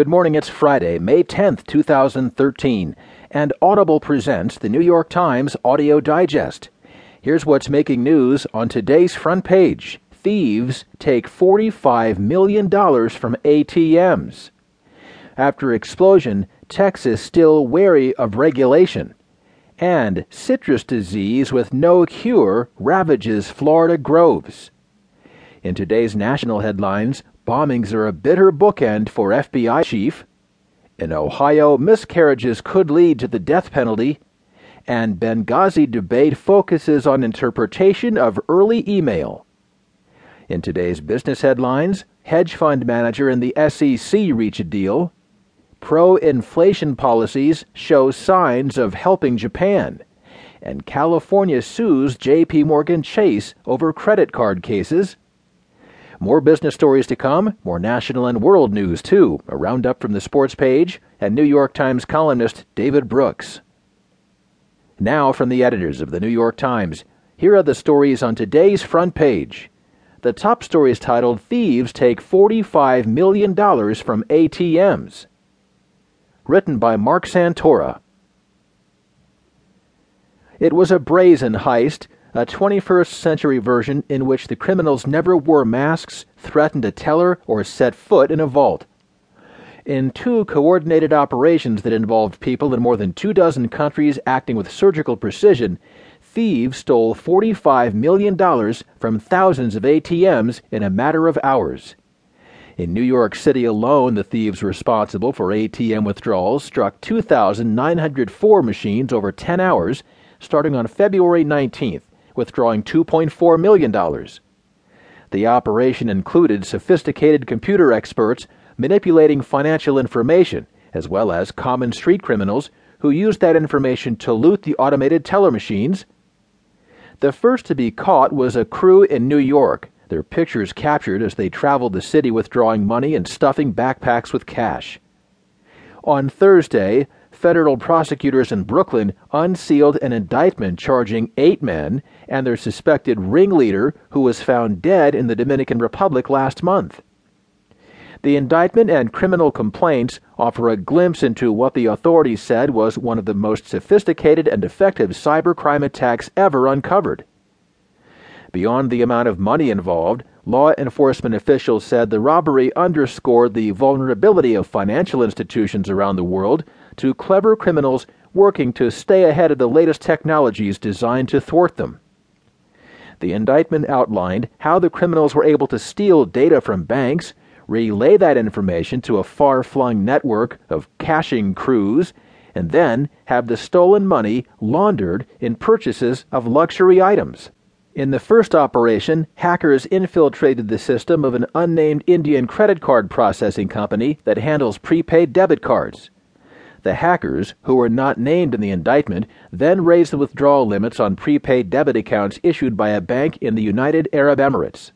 Good morning, it's Friday, May 10th, 2013, and Audible presents the New York Times Audio Digest. Here's what's making news on today's front page Thieves take $45 million from ATMs. After explosion, Texas still wary of regulation. And citrus disease with no cure ravages Florida groves. In today's national headlines, bombings are a bitter bookend for FBI chief. In Ohio, miscarriages could lead to the death penalty. And Benghazi debate focuses on interpretation of early email. In today's business headlines, hedge fund manager and the SEC reach a deal. Pro inflation policies show signs of helping Japan. And California sues JP Morgan Chase over credit card cases. More business stories to come, more national and world news too. A roundup from the sports page and New York Times columnist David Brooks. Now from the editors of the New York Times, here are the stories on today's front page. The top story is titled Thieves Take $45 Million from ATMs. Written by Marc Santora. It was a brazen heist a 21st century version in which the criminals never wore masks, threatened a teller, or set foot in a vault. In two coordinated operations that involved people in more than two dozen countries acting with surgical precision, thieves stole $45 million from thousands of ATMs in a matter of hours. In New York City alone, the thieves responsible for ATM withdrawals struck 2,904 machines over 10 hours, starting on February 19th withdrawing $2.4 million. The operation included sophisticated computer experts manipulating financial information, as well as common street criminals who used that information to loot the automated teller machines. The first to be caught was a crew in New York, their pictures captured as they traveled the city withdrawing money and stuffing backpacks with cash. On Thursday, federal prosecutors in Brooklyn unsealed an indictment charging eight men and their suspected ringleader who was found dead in the Dominican Republic last month. The indictment and criminal complaints offer a glimpse into what the authorities said was one of the most sophisticated and effective cybercrime attacks ever uncovered. Beyond the amount of money involved, law enforcement officials said the robbery underscored the vulnerability of financial institutions around the world to clever criminals working to stay ahead of the latest technologies designed to thwart them. The indictment outlined how the criminals were able to steal data from banks, relay that information to a far flung network of cashing crews, and then have the stolen money laundered in purchases of luxury items. In the first operation, hackers infiltrated the system of an unnamed Indian credit card processing company that handles prepaid debit cards. The hackers, who were not named in the indictment, then raised the withdrawal limits on prepaid debit accounts issued by a bank in the United Arab Emirates.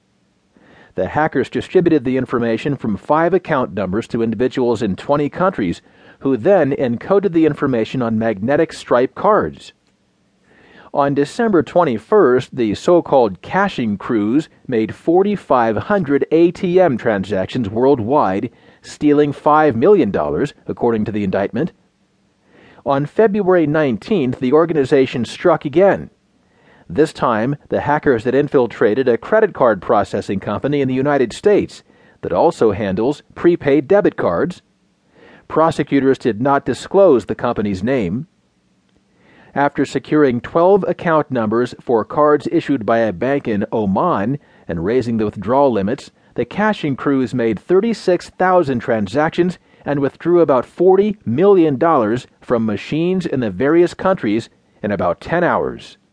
The hackers distributed the information from five account numbers to individuals in 20 countries, who then encoded the information on magnetic stripe cards. On December 21st, the so called cashing crews made 4,500 ATM transactions worldwide stealing $5 million, according to the indictment. On February 19th, the organization struck again. This time, the hackers had infiltrated a credit card processing company in the United States that also handles prepaid debit cards. Prosecutors did not disclose the company's name. After securing 12 account numbers for cards issued by a bank in Oman and raising the withdrawal limits, the cashing crews made 36,000 transactions and withdrew about $40 million from machines in the various countries in about 10 hours.